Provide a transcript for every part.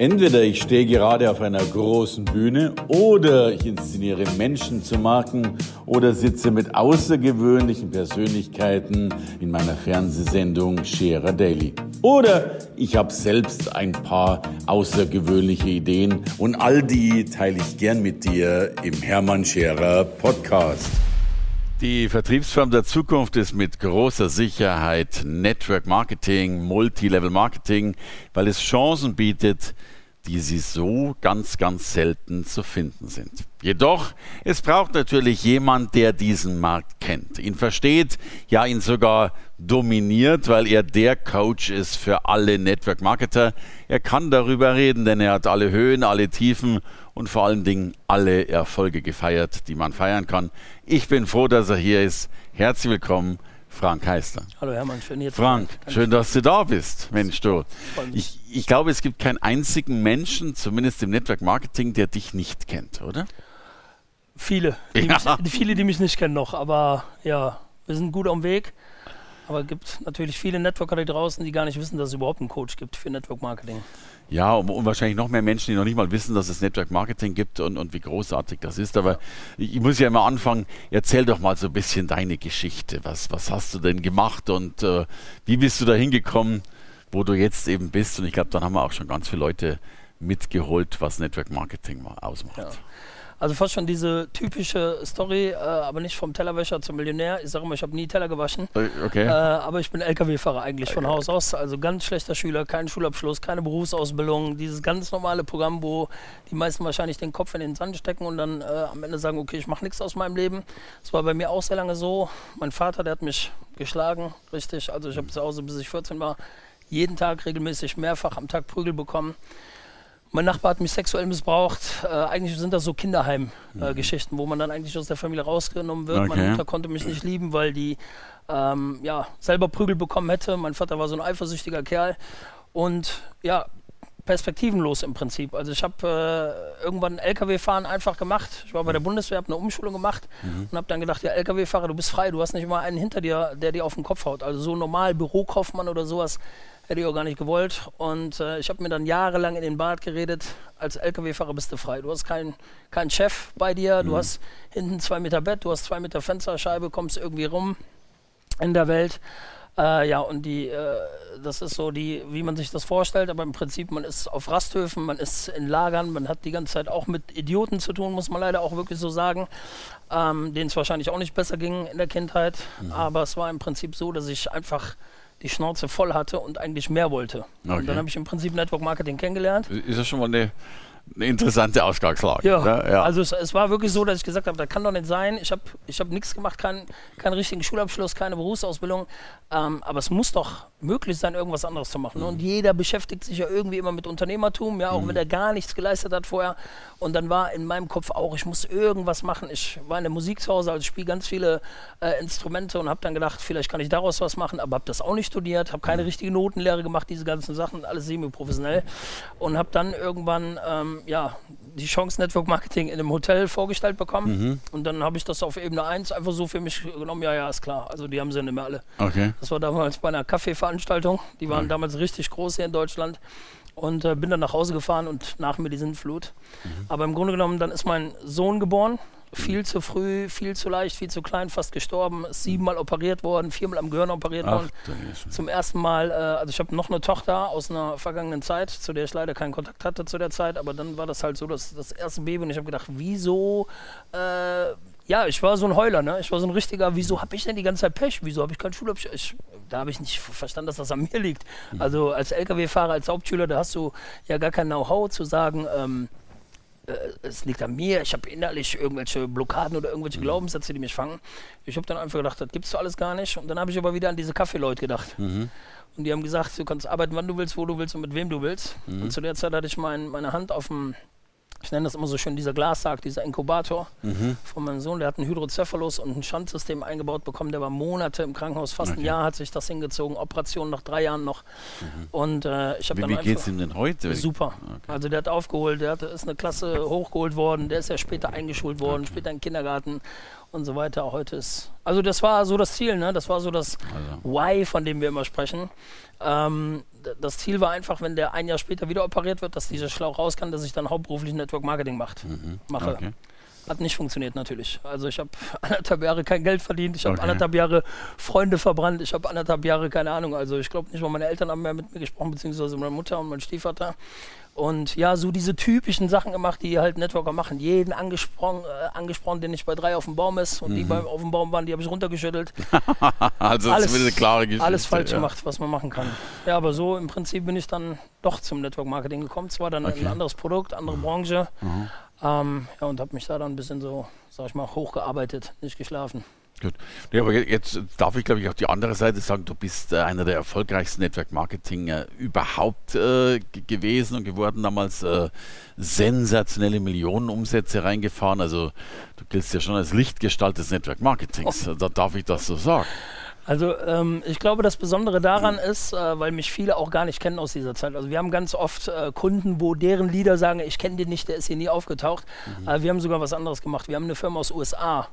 Entweder ich stehe gerade auf einer großen Bühne oder ich inszeniere Menschen zu Marken oder sitze mit außergewöhnlichen Persönlichkeiten in meiner Fernsehsendung Scherer Daily. Oder ich habe selbst ein paar außergewöhnliche Ideen und all die teile ich gern mit dir im Hermann Scherer Podcast. Die Vertriebsform der Zukunft ist mit großer Sicherheit Network Marketing, Multilevel Marketing, weil es Chancen bietet, die sie so ganz, ganz selten zu finden sind. Jedoch, es braucht natürlich jemand, der diesen Markt kennt, ihn versteht, ja ihn sogar dominiert, weil er der Coach ist für alle Network Marketer. Er kann darüber reden, denn er hat alle Höhen, alle Tiefen und vor allen Dingen alle Erfolge gefeiert, die man feiern kann. Ich bin froh, dass er hier ist. Herzlich willkommen, Frank Heister. Hallo Hermann, schön hier zu sein. Frank, schön, dass du da bist. Mensch, du. Ich, ich glaube, es gibt keinen einzigen Menschen, zumindest im Network Marketing, der dich nicht kennt, oder? Viele. Die ja. mich, viele, die mich nicht kennen noch. Aber ja, wir sind gut am Weg. Aber es gibt natürlich viele Networker da draußen, die gar nicht wissen, dass es überhaupt einen Coach gibt für Network Marketing. Ja, und, und, wahrscheinlich noch mehr Menschen, die noch nicht mal wissen, dass es Network Marketing gibt und, und wie großartig das ist. Aber ich, ich muss ja immer anfangen, erzähl doch mal so ein bisschen deine Geschichte. Was, was hast du denn gemacht und äh, wie bist du da hingekommen, wo du jetzt eben bist? Und ich glaube, dann haben wir auch schon ganz viele Leute mitgeholt, was Network Marketing ausmacht. Ja. Also fast schon diese typische Story, äh, aber nicht vom Tellerwäscher zum Millionär. Ich sage immer, ich habe nie Teller gewaschen. Okay. Äh, aber ich bin LKW-Fahrer eigentlich von Haus aus. Also ganz schlechter Schüler, kein Schulabschluss, keine Berufsausbildung. Dieses ganz normale Programm, wo die meisten wahrscheinlich den Kopf in den Sand stecken und dann äh, am Ende sagen, okay, ich mache nichts aus meinem Leben. Das war bei mir auch sehr lange so. Mein Vater, der hat mich geschlagen, richtig. Also ich habe zu Hause, bis ich 14 war, jeden Tag regelmäßig mehrfach am Tag Prügel bekommen. Mein Nachbar hat mich sexuell missbraucht. Äh, eigentlich sind das so Kinderheim-Geschichten, äh, wo man dann eigentlich aus der Familie rausgenommen wird. Okay. Meine Mutter konnte mich nicht lieben, weil die ähm, ja, selber Prügel bekommen hätte. Mein Vater war so ein eifersüchtiger Kerl. Und ja, perspektivenlos im Prinzip. Also ich habe äh, irgendwann LKW-Fahren einfach gemacht. Ich war bei der Bundeswehr, habe eine Umschulung gemacht mhm. und habe dann gedacht, ja, LKW-Fahrer, du bist frei, du hast nicht immer einen hinter dir, der dir auf den Kopf haut. Also so normal Bürokaufmann oder sowas Hätte ich auch gar nicht gewollt. Und äh, ich habe mir dann jahrelang in den Bart geredet, als LKW-Fahrer bist du frei. Du hast keinen kein Chef bei dir, mhm. du hast hinten zwei Meter Bett, du hast zwei Meter Fensterscheibe, kommst irgendwie rum in der Welt. Äh, ja, und die, äh, das ist so die, wie man sich das vorstellt, aber im Prinzip, man ist auf Rasthöfen, man ist in Lagern, man hat die ganze Zeit auch mit Idioten zu tun, muss man leider auch wirklich so sagen, ähm, denen es wahrscheinlich auch nicht besser ging in der Kindheit. Mhm. Aber es war im Prinzip so, dass ich einfach die Schnauze voll hatte und eigentlich mehr wollte. Okay. Und dann habe ich im Prinzip Network Marketing kennengelernt. Ist das schon mal eine eine interessante Ausgangslage. Ja, ne? ja. also es, es, war wirklich so, dass ich gesagt habe, das kann doch nicht sein. Ich habe ich hab nichts gemacht, keinen kein richtigen Schulabschluss, keine Berufsausbildung. Ähm, aber es muss doch möglich sein, irgendwas anderes zu machen. Mhm. Und jeder beschäftigt sich ja irgendwie immer mit Unternehmertum, ja, auch mhm. wenn er gar nichts geleistet hat vorher. Und dann war in meinem Kopf auch, ich muss irgendwas machen. Ich war in der Musik zu Hause, also ich spiele ganz viele äh, Instrumente und habe dann gedacht, vielleicht kann ich daraus was machen, aber habe das auch nicht studiert, habe keine mhm. richtige Notenlehre gemacht, diese ganzen Sachen, alles semi-professionell. Und habe dann irgendwann ähm, ja, die Chance Network Marketing in einem Hotel vorgestellt bekommen. Mhm. Und dann habe ich das auf Ebene 1 einfach so für mich genommen, ja, ja, ist klar. Also die haben sie nicht mehr alle. Okay. Das war damals bei einer Kaffeeveranstaltung. Die waren okay. damals richtig groß hier in Deutschland. Und äh, bin dann nach Hause gefahren und nach mir die Sintflut. Mhm. Aber im Grunde genommen, dann ist mein Sohn geboren viel zu früh, viel zu leicht, viel zu klein, fast gestorben, siebenmal operiert worden, viermal am Gehirn operiert Ach, worden. Zum ersten Mal, äh, also ich habe noch eine Tochter aus einer vergangenen Zeit, zu der ich leider keinen Kontakt hatte zu der Zeit, aber dann war das halt so das, das erste Baby und ich habe gedacht, wieso, äh, ja, ich war so ein Heuler, ne? ich war so ein richtiger, wieso habe ich denn die ganze Zeit Pech, wieso habe ich keinen Schulabschluss? da habe ich nicht verstanden, dass das an mir liegt. Hm. Also als LKW-Fahrer, als Hauptschüler, da hast du ja gar kein Know-how zu sagen, ähm, äh, es liegt an mir, ich habe innerlich irgendwelche Blockaden oder irgendwelche mhm. Glaubenssätze, die mich fangen. Ich habe dann einfach gedacht, das gibt's alles gar nicht. Und dann habe ich aber wieder an diese Kaffeeleute gedacht. Mhm. Und die haben gesagt, du kannst arbeiten, wann du willst, wo du willst und mit wem du willst. Mhm. Und zu der Zeit hatte ich mein, meine Hand auf dem ich nenne das immer so schön, dieser Glassarg, dieser Inkubator mhm. von meinem Sohn, der hat einen Hydrocephalus und ein Schandsystem eingebaut bekommen, der war Monate im Krankenhaus, fast okay. ein Jahr hat sich das hingezogen, Operation nach drei Jahren noch. Mhm. Und äh, ich habe dann Wie geht es ihm denn heute? Super. Okay. Also der hat aufgeholt, der hat, ist eine Klasse hochgeholt worden, der ist ja später eingeschult worden, okay. später im Kindergarten und so weiter. Heute ist, also das war so das Ziel, ne? das war so das also. Why, von dem wir immer sprechen. Ähm, das Ziel war einfach, wenn der ein Jahr später wieder operiert wird, dass dieser Schlauch raus kann, dass ich dann hauptberuflich Network Marketing macht, Mhm. mache. Okay. Hat nicht funktioniert natürlich. Also ich habe anderthalb Jahre kein Geld verdient, ich habe Okay. anderthalb Jahre Freunde verbrannt, ich habe anderthalb Jahre keine Ahnung. Also ich glaube nicht mal meine Eltern haben mehr mit mir gesprochen, beziehungsweise meine Mutter und mein Stiefvater. Und ja, so diese typischen Sachen gemacht, die halt Networker machen. Jeden angesprochen, äh, angesprochen, den ich bei drei auf dem Baum ist und die bei, auf dem Baum waren, die habe ich runtergeschüttelt. Also Alles- eine klare Geschichte. Alles falsch ja. gemacht, was man machen kann. Ja, aber so im Prinzip bin ich dann doch zum Network Marketing gekommen. Zwar dann Okay. Mhm. ein anderes Produkt, andere Branche. Ähm, ja, und habe mich da dann ein bisschen so, sag ich mal, hochgearbeitet, nicht geschlafen. Gut. Ja, aber jetzt darf ich, glaube ich, auch die andere Seite sagen, du bist äh, einer der erfolgreichsten Network-Marketing überhaupt äh, gewesen und geworden, damals äh, sensationelle Millionenumsätze reingefahren. Also du giltst ja schon als Lichtgestalt des Network-Marketings. Oh. Da darf ich das so sagen. Also ähm, ich glaube, das Besondere daran ist, äh, weil mich viele auch gar nicht kennen aus dieser Zeit. Also wir haben ganz oft äh, Kunden, wo deren Lieder sagen, ich kenne den nicht, der ist hier nie aufgetaucht. Äh, wir haben sogar was anderes gemacht. Wir haben eine Firma aus USA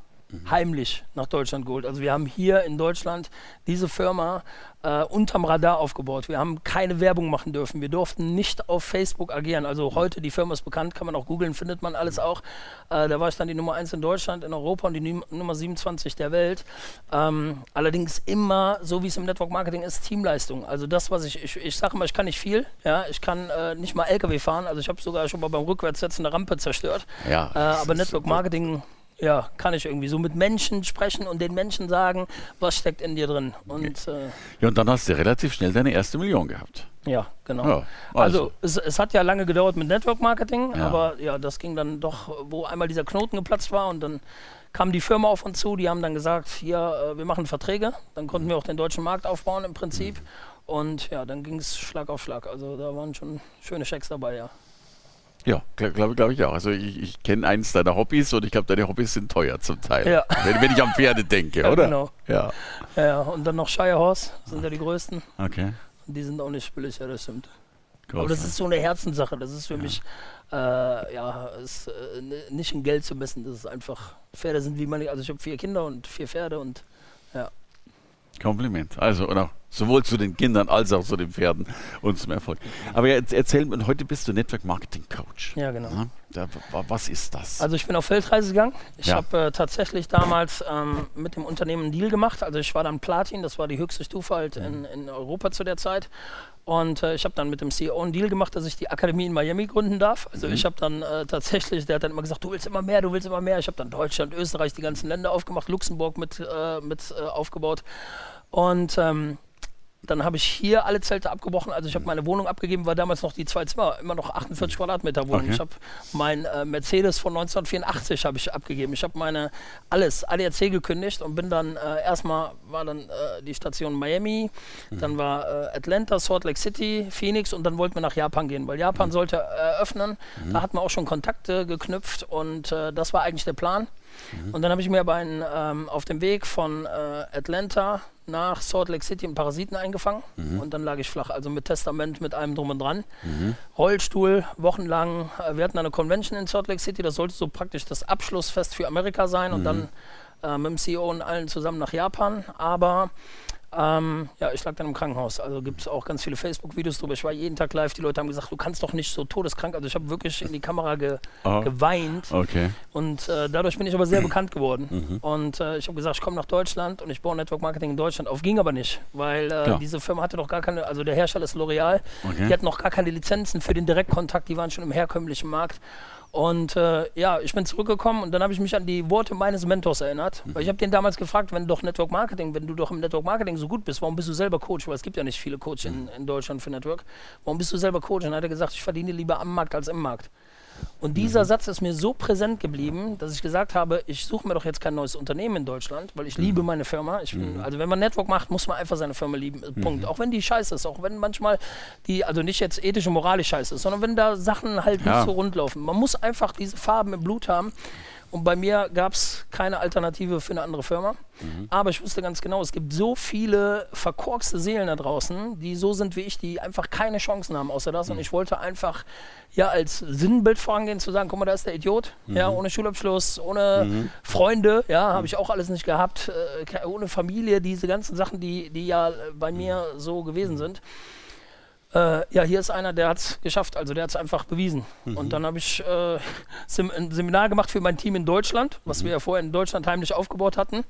heimlich nach Deutschland geholt. Also wir haben hier in Deutschland diese Firma äh, unterm Radar aufgebaut. Wir haben keine Werbung machen dürfen. Wir durften nicht auf Facebook agieren. Also heute, die Firma ist bekannt, kann man auch googeln, findet man alles auch. Äh, da war ich dann die Nummer 1 in Deutschland, in Europa und die Num- Nummer 27 der Welt. Ähm, allerdings immer, so wie es im Network Marketing ist, Teamleistung. Also das, was ich, ich, ich sage immer, ich kann nicht viel. Ja, ich kann äh, nicht mal LKW fahren. Also ich habe sogar schon mal beim Rückwärtssetzen eine Rampe zerstört. Ja, Äh, aber Network Marketing, ja, kann ich irgendwie so mit Menschen sprechen und den Menschen sagen, was steckt in dir drin. Und äh, Ja, und dann hast du relativ schnell deine erste Million gehabt. ja, genau. Ja, also, es, es hat ja lange gedauert mit Network Marketing, Ja. aber ja, das ging dann doch, wo einmal dieser Knoten geplatzt war und dann kam die Firma auf uns zu, die haben dann gesagt, hier, äh, wir machen Verträge, dann konnten wir auch den deutschen Markt aufbauen im Prinzip. Und ja, dann ging es Schlag auf Schlag. Also da waren schon schöne Schecks dabei, ja. Ja, glaube glaub, ich auch. Also ich, ich kenne eins deiner Hobbys und ich glaube, deine Hobbys sind teuer zum Teil. Ja. Wenn, wenn ich an Pferde denke, Ja, oder? genau. Ja. Ja, ja, und dann noch Shire Horse, sind ja die größten. Okay. Und die sind auch nicht billig, ja, das stimmt. Groß, Aber das ne? ist so eine Herzenssache. Das ist für mich, äh, ja, ist, äh, nicht in Geld zu messen. Das ist einfach, Pferde sind wie man, also ich habe vier Kinder und vier Pferde und ja. Kompliment. Also und auch sowohl zu den Kindern als auch zu den Pferden und zum Erfolg. Aber jetzt erzähl mir, heute bist du Network Marketing Coach. Ja, genau. Ja, da, wa- was ist das? Also ich bin auf Feldreise gegangen. Ich Ja. habe äh, tatsächlich damals ähm, mit dem Unternehmen einen Deal gemacht. Also ich war dann Platin, das war die höchste Stufe halt in, in Europa zu der Zeit. Und äh, ich habe dann mit dem CEO einen Deal gemacht, dass ich die Akademie in Miami gründen darf. Also ich habe dann äh, tatsächlich, der hat dann immer gesagt, du willst immer mehr, du willst immer mehr. Ich habe dann Deutschland, Österreich, die ganzen Länder aufgemacht, Luxemburg mit, äh, mit äh, aufgebaut. Und ähm, dann habe ich hier alle Zelte abgebrochen. Also ich habe meine Wohnung abgegeben, war damals noch die zwei Zimmer, immer noch 48 Quadratmeter Wohnung. Okay. Ich habe mein äh, Mercedes von 1984 habe ich abgegeben. Ich habe meine alles ADAC gekündigt und bin dann äh, erstmal war dann äh, die Station Miami, dann war äh, Atlanta, Salt Lake City, Phoenix und dann wollten wir nach Japan gehen, weil Japan sollte eröffnen. Da hatten wir auch schon Kontakte geknüpft und äh, das war eigentlich der Plan. Und dann habe ich mir aber einen, ähm, auf dem Weg von äh, Atlanta nach Salt Lake City einen Parasiten eingefangen. Und dann lag ich flach, also mit Testament, mit allem drum und dran. Rollstuhl, wochenlang. Äh, wir hatten eine Convention in Salt Lake City, das sollte so praktisch das Abschlussfest für Amerika sein. Und dann äh, mit dem CEO und allen zusammen nach Japan. Aber ähm, ja, ich lag dann im Krankenhaus. Also gibt es auch ganz viele Facebook-Videos drüber. Ich war jeden Tag live. Die Leute haben gesagt, du kannst doch nicht so todeskrank. Also ich habe wirklich in die Kamera ge Oh. geweint. Okay. Und äh, dadurch bin ich aber sehr bekannt geworden. Und äh, ich habe gesagt, ich komme nach Deutschland und ich baue Network Marketing in Deutschland auf. Ging aber nicht, weil äh, diese Firma hatte noch gar keine, also der Hersteller ist L'Oreal, Okay. die hatten noch gar keine Lizenzen für den Direktkontakt, die waren schon im herkömmlichen Markt. Und äh, ja, ich bin zurückgekommen und dann habe ich mich an die Worte meines Mentors erinnert. Weil ich habe den damals gefragt, wenn doch Network Marketing, wenn du doch im Network Marketing so gut bist, warum bist du selber Coach? Weil es gibt ja nicht viele Coaches in, in Deutschland für Network. Warum bist du selber Coach? Und dann hat er gesagt, ich verdiene lieber am Markt als im Markt. Und dieser Satz ist mir so präsent geblieben, dass ich gesagt habe, ich suche mir doch jetzt kein neues Unternehmen in Deutschland, weil ich liebe meine Firma. Bin, Also wenn man Network macht, muss man einfach seine Firma lieben. äh, Punkt. Auch wenn die scheiße ist, auch wenn manchmal die, also nicht jetzt ethisch und moralisch scheiße ist, sondern wenn da Sachen halt Ja. nicht so rund laufen. Man muss einfach diese Farben im Blut haben. Und bei mir gab es keine Alternative für eine andere Firma. Aber ich wusste ganz genau, es gibt so viele verkorkste Seelen da draußen, die so sind wie ich, die einfach keine Chancen haben außer das. Und ich wollte einfach ja als Sinnbild vorangehen, zu sagen, guck mal, da ist der Idiot, ja, ohne Schulabschluss, ohne Freunde, ja, habe ich auch alles nicht gehabt, äh, ohne Familie, diese ganzen Sachen, die, die ja äh, bei mir so gewesen sind. Äh, ja, hier ist einer, der hat es geschafft, also der hat es einfach bewiesen. Mhm. Und dann habe ich äh, Sem ein Seminar gemacht für mein Team in Deutschland, was mhm. wir ja vorher in Deutschland heimlich aufgebaut hatten.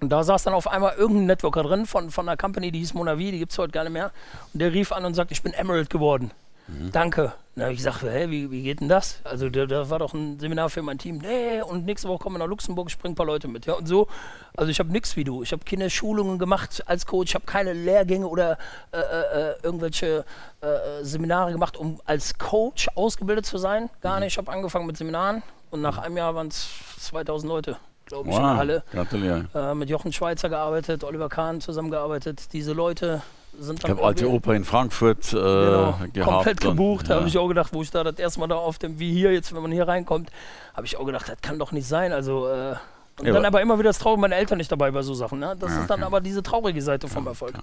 Und da saß dann auf einmal irgendein Networker drin von, von einer Company, die hieß Monavi, die gibt es heute gar nicht mehr. Und der rief an und sagt, ich bin Emerald geworden. Mhm. Danke. Dann habe ich gesagt, hä, wie, wie geht denn das? Also da, da, war doch ein Seminar für mein Team. Nee, und nächste Woche kommen wir nach Luxemburg, ich bringe ein paar Leute mit. Ja, und so, also ich habe nichts wie du. Ich habe keine Schulungen gemacht als Coach, ich habe keine Lehrgänge oder äh, äh, äh irgendwelche äh, Seminare gemacht, um als Coach ausgebildet zu sein. Gar mhm. nicht. Ich habe angefangen mit Seminaren und nach einem Jahr waren es 2000 Leute glaube ich, wow, in der Halle. Gratuliere. Äh, mit Jochen Schweizer gearbeitet, Oliver Kahn zusammengearbeitet. Diese Leute sind dann. Ich habe alte Oper in Frankfurt äh, genau, gehabt. Komplett gebucht. Da habe ich auch gedacht, wo ich da das erste Mal da auf dem, wie hier jetzt, wenn man hier reinkommt, habe ich auch gedacht, das kann doch nicht sein. Also. Äh, und ja, dann aber immer wieder das Traurig, meine Eltern nicht dabei bei so Sachen. Ne? Das ja, ist dann okay. aber diese traurige Seite vom Erfolg.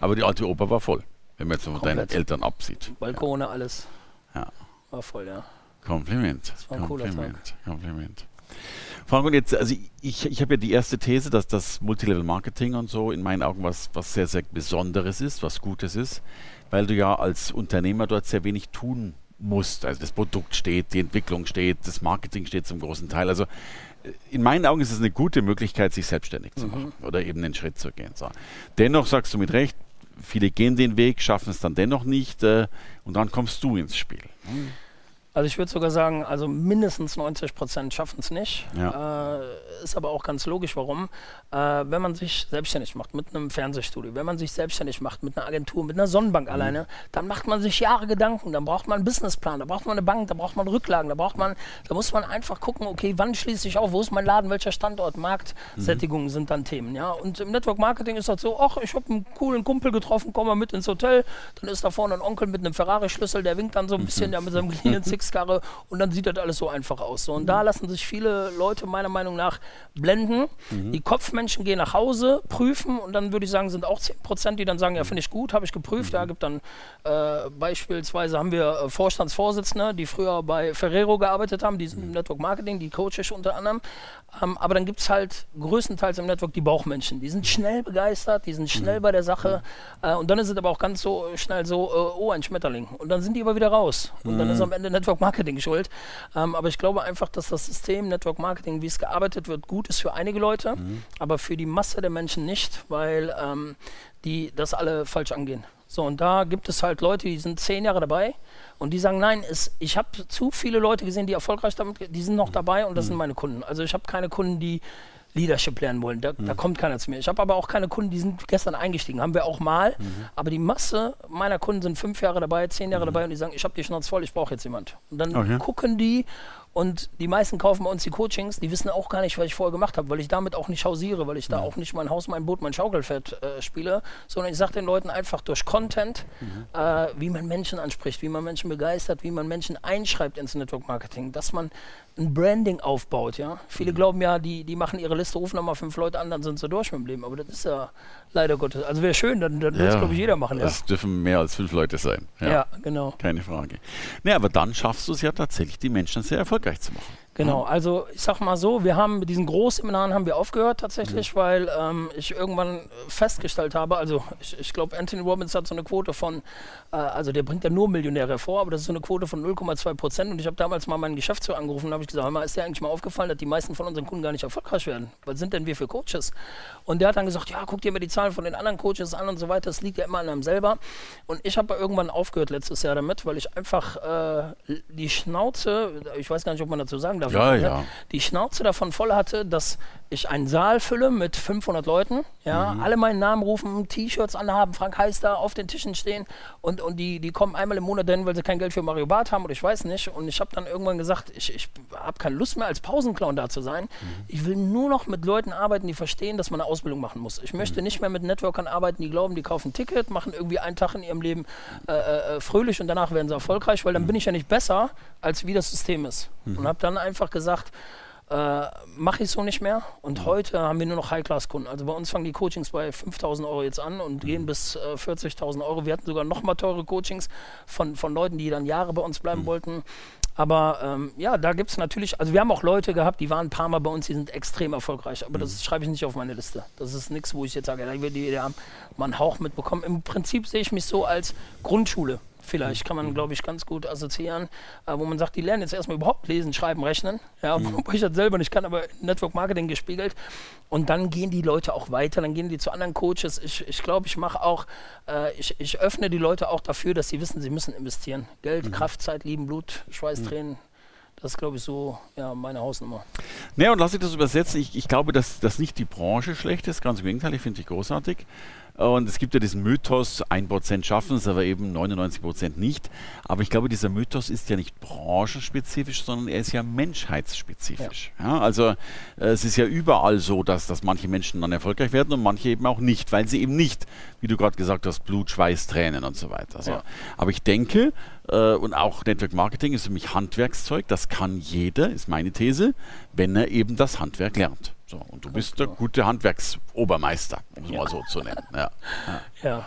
Aber die alte Oper war voll, wenn man jetzt von deinen Eltern absieht. Balkone, alles. Ja. War voll, ja. Kompliment. Das war ein Kompliment. cooler Tag. Kompliment. Frank, und jetzt, also ich, ich habe ja die erste These, dass das Multilevel-Marketing und so in meinen Augen was, was sehr, sehr Besonderes ist, was Gutes ist, weil du ja als Unternehmer dort sehr wenig tun musst. Also das Produkt steht, die Entwicklung steht, das Marketing steht zum großen Teil. Also äh, in meinen Augen ist es eine gute Möglichkeit, sich selbstständig zu machen mhm. oder eben einen Schritt zu gehen. So. Dennoch sagst du mit Recht, viele gehen den Weg, schaffen es dann dennoch nicht äh, und dann kommst du ins Spiel. Mhm. Also ich würde sogar sagen, also mindestens 90 Prozent schaffen es nicht. Ja. Äh, ist aber auch ganz logisch, warum. Äh, wenn man sich selbstständig macht mit einem Fernsehstudio, wenn man sich selbstständig macht mit einer Agentur, mit einer Sonnenbank mhm. alleine, dann macht man sich Jahre Gedanken. Dann braucht man einen Businessplan, da braucht man eine Bank, da braucht man Rücklagen, da braucht man, da muss man einfach gucken, okay, wann schließe ich auf, wo ist mein Laden, welcher Standort, Marktsättigung mhm. sind dann Themen. Ja? Und im Network Marketing ist das so, ach, ich habe einen coolen Kumpel getroffen, komm mal mit ins Hotel, dann ist da vorne ein Onkel mit einem Ferrari-Schlüssel, der winkt dann so ein bisschen mhm. ja, mit seinem kleinen Sixkarre und dann sieht das alles so einfach aus. So. Und mhm. da lassen sich viele Leute meiner Meinung nach blenden. Mhm. Die Kopfmenschen gehen nach Hause, prüfen und dann würde ich sagen, sind auch 10%, die dann sagen, ja, finde ich gut, habe ich geprüft. Mhm. Da gibt dann äh, beispielsweise haben wir äh, Vorstandsvorsitzende, die früher bei Ferrero gearbeitet haben, die sind im mhm. Network Marketing, die coach ich unter anderem. Ähm, aber dann gibt es halt größtenteils im Network die Bauchmenschen. Die sind schnell begeistert, die sind schnell mhm. bei der Sache. Äh, und dann ist es aber auch ganz so schnell so, äh, oh, ein Schmetterling. Und dann sind die aber wieder raus. Und dann ist am Ende Network Marketing schuld. Ähm, aber ich glaube einfach, dass das System Network Marketing, wie es gearbeitet wird, gut ist für einige Leute, mhm. aber für die Masse der Menschen nicht, weil ähm, die das alle falsch angehen. So, und da gibt es halt Leute, die sind zehn Jahre dabei und die sagen, nein, es, ich habe zu viele Leute gesehen, die erfolgreich damit, die sind noch dabei und das mhm. sind meine Kunden. Also ich habe keine Kunden, die Leadership lernen wollen. Da, mhm. da kommt keiner zu mir. Ich habe aber auch keine Kunden, die sind gestern eingestiegen. Haben wir auch mal. Mhm. Aber die Masse meiner Kunden sind fünf Jahre dabei, zehn Jahre mhm. dabei und die sagen, ich habe die Schnauze voll, ich brauche jetzt jemand. Und dann okay. gucken die und die meisten kaufen bei uns die Coachings, die wissen auch gar nicht, was ich vorher gemacht habe, weil ich damit auch nicht hausiere, weil ich da auch nicht mein Haus, mein Boot, mein Schaukelpferd äh, spiele, sondern ich sage den Leuten einfach durch Content, mhm. äh, wie man Menschen anspricht, wie man Menschen begeistert, wie man Menschen einschreibt ins Network Marketing, dass man ein Branding aufbaut. Ja? Viele mhm. glauben ja, die, die machen ihre Liste, rufen nochmal fünf Leute an, dann sind sie durch mit dem Leben. Aber das ist ja leider Gottes. Also wäre schön, dann, dann ja, würde es, glaube ich, jeder machen. Es ja. dürfen mehr als fünf Leute sein. Ja, ja genau. Keine Frage. Nee, aber dann schaffst du es ja tatsächlich, die Menschen sehr erfolgreich zu machen. Genau, also ich sag mal so, wir haben mit diesen Großseminaren haben wir aufgehört tatsächlich, mhm. weil ähm, ich irgendwann festgestellt habe, also ich, ich glaube, Anthony Robbins hat so eine Quote von, äh, also der bringt ja nur Millionäre hervor, aber das ist so eine Quote von 0,2 Prozent und ich habe damals mal meinen Geschäftsführer angerufen und habe ich gesagt, mal, ist dir eigentlich mal aufgefallen, dass die meisten von unseren Kunden gar nicht erfolgreich werden? Was sind denn wir für Coaches? Und der hat dann gesagt, ja, guck dir mal die Zahlen von den anderen Coaches an und so weiter, das liegt ja immer an einem selber. Und ich habe irgendwann aufgehört letztes Jahr damit, weil ich einfach äh, die Schnauze, ich weiß gar nicht, ob man dazu sagen darf, ja, ja. die Schnauze davon voll hatte, dass ich einen Saal fülle mit 500 Leuten, ja, mhm. alle meinen Namen rufen, T-Shirts anhaben, Frank Heister auf den Tischen stehen und, und die, die kommen einmal im Monat hin, weil sie kein Geld für Mario Barth haben oder ich weiß nicht. Und ich habe dann irgendwann gesagt, ich, ich habe keine Lust mehr als Pausenclown da zu sein. Mhm. Ich will nur noch mit Leuten arbeiten, die verstehen, dass man eine Ausbildung machen muss. Ich möchte mhm. nicht mehr mit Networkern arbeiten, die glauben, die kaufen ein Ticket, machen irgendwie einen Tag in ihrem Leben äh, äh, fröhlich und danach werden sie erfolgreich, weil dann mhm. bin ich ja nicht besser, als wie das System ist. Und mhm. habe dann einfach gesagt, äh, mache ich so nicht mehr. Und heute haben wir nur noch High-Class-Kunden. Also bei uns fangen die Coachings bei 5.000 Euro jetzt an und gehen bis äh, 40.000 Euro. Wir hatten sogar noch mal teure Coachings von, von Leuten, die dann Jahre bei uns bleiben mhm. wollten. Aber ähm, ja, da gibt es natürlich, also wir haben auch Leute gehabt, die waren ein paar Mal bei uns, die sind extrem erfolgreich. Aber mhm. das schreibe ich nicht auf meine Liste. Das ist nichts, wo ich jetzt sage, da wird die, die haben mal einen Hauch mitbekommen. Im Prinzip sehe ich mich so als Grundschule. Vielleicht kann man, mhm. glaube ich, ganz gut assoziieren, äh, wo man sagt, die lernen jetzt erstmal überhaupt lesen, schreiben, rechnen. Ja, mhm. wobei ich das selber nicht kann, aber Network Marketing gespiegelt. Und dann gehen die Leute auch weiter, dann gehen die zu anderen Coaches. Ich, ich glaube, ich mache auch, äh, ich, ich öffne die Leute auch dafür, dass sie wissen, sie müssen investieren. Geld, mhm. Kraft, Zeit, Lieben, Blut, Schweiß, mhm. Tränen. Das ist, glaube ich, so ja, meine Hausnummer. Naja, und lass ich das übersetzen. Ich, ich glaube, dass, dass nicht die Branche schlecht ist, ganz im Gegenteil, ich finde sie großartig. Und es gibt ja diesen Mythos, 1% schaffen es, aber eben 99% nicht. Aber ich glaube, dieser Mythos ist ja nicht branchenspezifisch, sondern er ist ja menschheitsspezifisch. Ja. ja also äh, es ist ja überall so, dass, dass manche Menschen dann erfolgreich werden und manche eben auch nicht, weil sie eben nicht, wie du gerade gesagt hast, Blut, Schweiß, Tränen und so weiter. So. Ja. Aber ich denke, äh, und auch Network Marketing ist für mich Handwerkszeug, das kann jeder, ist meine These, wenn er eben das Handwerk lernt. So, und du bist der gute Handwerksobermeister, um es ja. mal so zu nennen. Ja. ja.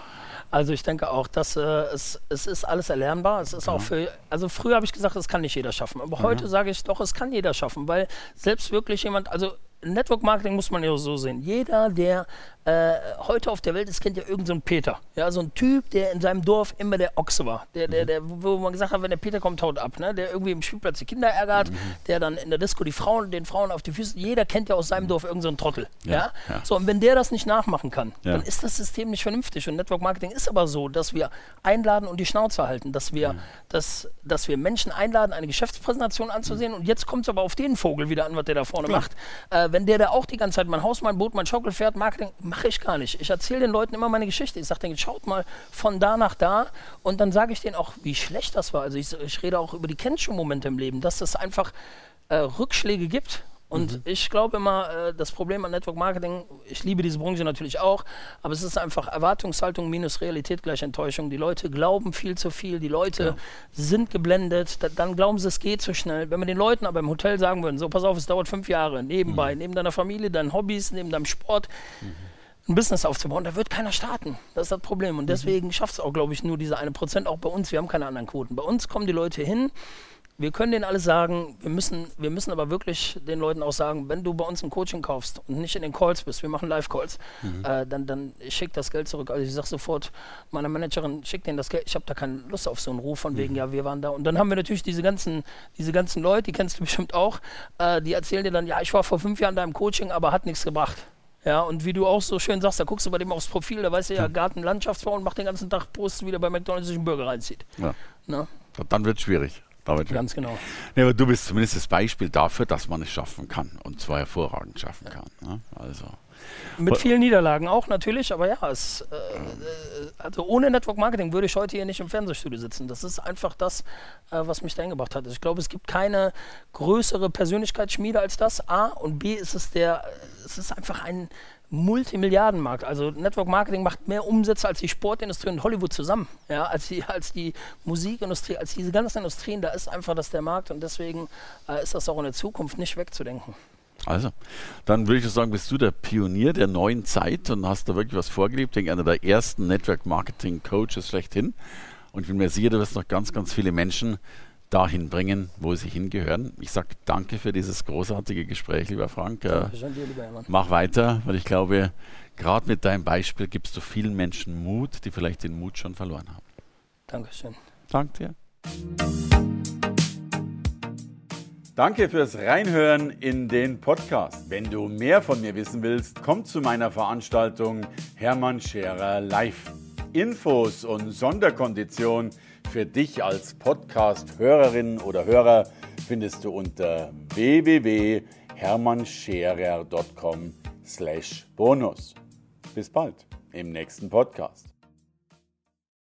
Also ich denke auch, dass äh, es, es ist alles erlernbar. Es ist ja. auch für, also früher habe ich gesagt, das kann nicht jeder schaffen. Aber heute sage ich doch, es kann jeder schaffen, weil selbst wirklich jemand, also Network Marketing muss man ja so sehen. Jeder, der äh, heute auf der Welt ist, kennt ja irgendeinen so Peter. Ja, so ein Typ, der in seinem Dorf immer der Ochse war. Der, der, mhm. der, wo man gesagt hat, wenn der Peter kommt, haut ab. Ne? Der irgendwie im Spielplatz die Kinder ärgert, mhm. der dann in der Disco die Frauen, den Frauen auf die Füße. Jeder kennt ja aus seinem mhm. Dorf irgendeinen so Trottel. Ja, ja? ja, So, und wenn der das nicht nachmachen kann, dann ist das System nicht vernünftig. Und Network Marketing ist aber so, dass wir einladen und die Schnauze halten, dass wir, mhm. dass, dass wir Menschen einladen, eine Geschäftspräsentation anzusehen. Und jetzt kommt es aber auf den Vogel wieder an, was der da vorne macht. Äh, wenn der da auch die ganze Zeit mein Haus, mein Boot, mein Schaukelpferd, Marketing, mache ich gar nicht. Ich erzähle den Leuten immer meine Geschichte. Ich sage denen, schaut mal von da nach da und dann sage ich denen auch, wie schlecht das war. Also ich, ich rede auch über die Kennenschulmomente im Leben, dass es einfach äh, Rückschläge gibt. Und mhm. ich glaube immer, äh, das Problem an Network Marketing, ich liebe diese Branche natürlich auch, aber es ist einfach Erwartungshaltung minus Realität gleich Enttäuschung. Die Leute glauben viel zu viel, die Leute ja. sind geblendet, da, dann glauben sie, es geht zu schnell. Wenn wir den Leuten aber im Hotel sagen würden, so pass auf, es dauert fünf Jahre, nebenbei, mhm. neben deiner Familie, deinen Hobbys, neben deinem Sport, mhm ein Business aufzubauen, da wird keiner starten. Das ist das Problem. Und mhm. deswegen schafft es auch, glaube ich, nur diese eine Prozent auch bei uns. Wir haben keine anderen Quoten. Bei uns kommen die Leute hin. Wir können denen alles sagen, wir müssen, wir müssen aber wirklich den Leuten auch sagen, wenn du bei uns ein Coaching kaufst und nicht in den Calls bist, wir machen Live-Calls, mhm. äh, dann, dann schick das Geld zurück. Also ich sage sofort meiner Managerin, schick denen das Geld, ich habe da keine Lust auf so einen Ruf von mhm. wegen, ja, wir waren da. Und dann haben wir natürlich diese ganzen, diese ganzen Leute, die kennst du bestimmt auch, äh, die erzählen dir dann, ja, ich war vor fünf Jahren da im Coaching, aber hat nichts gebracht. Ja, und wie du auch so schön sagst, da guckst du bei dem aufs Profil, da weißt du ja. Garten, Landschaftsbau und macht den ganzen Tag Post, wieder bei McDonalds sich einen Burger reinzieht. Ja. Na? Dann wird es schwierig. Damit Ganz genau. Ja, aber du bist zumindest das Beispiel dafür, dass man es schaffen kann und zwar hervorragend schaffen kann. Ne? Also. Mit vielen Niederlagen auch natürlich, aber ja, es, äh, also ohne Network Marketing würde ich heute hier nicht im Fernsehstudio sitzen. Das ist einfach das, äh, was mich dahin gebracht hat. Ich glaube, es gibt keine größere Persönlichkeitsschmiede als das. A und B ist es der, es ist einfach ein Multimilliardenmarkt. Also Network Marketing macht mehr Umsätze als die Sportindustrie und Hollywood zusammen. Ja, als die, als die Musikindustrie, als diese ganzen Industrien, da ist einfach das der Markt und deswegen äh, ist das auch in der Zukunft nicht wegzudenken. Also, dann würde ich sagen, bist du der Pionier der neuen Zeit und hast da wirklich was vorgelebt. Ich denke, einer der ersten Network Marketing Coaches schlechthin. Und ich bin mir sicher, du wirst noch ganz, ganz viele Menschen dahin bringen, wo sie hingehören. Ich sage danke für dieses großartige Gespräch, lieber Frank. Äh, dir, lieber mach weiter, weil ich glaube, gerade mit deinem Beispiel gibst du vielen Menschen Mut, die vielleicht den Mut schon verloren haben. Dankeschön. Danke dir. Danke fürs Reinhören in den Podcast. Wenn du mehr von mir wissen willst, komm zu meiner Veranstaltung Hermann Scherer Live. Infos und Sonderkonditionen für dich als Podcast-Hörerin oder Hörer findest du unter www.hermannscherer.com/bonus. Bis bald im nächsten Podcast.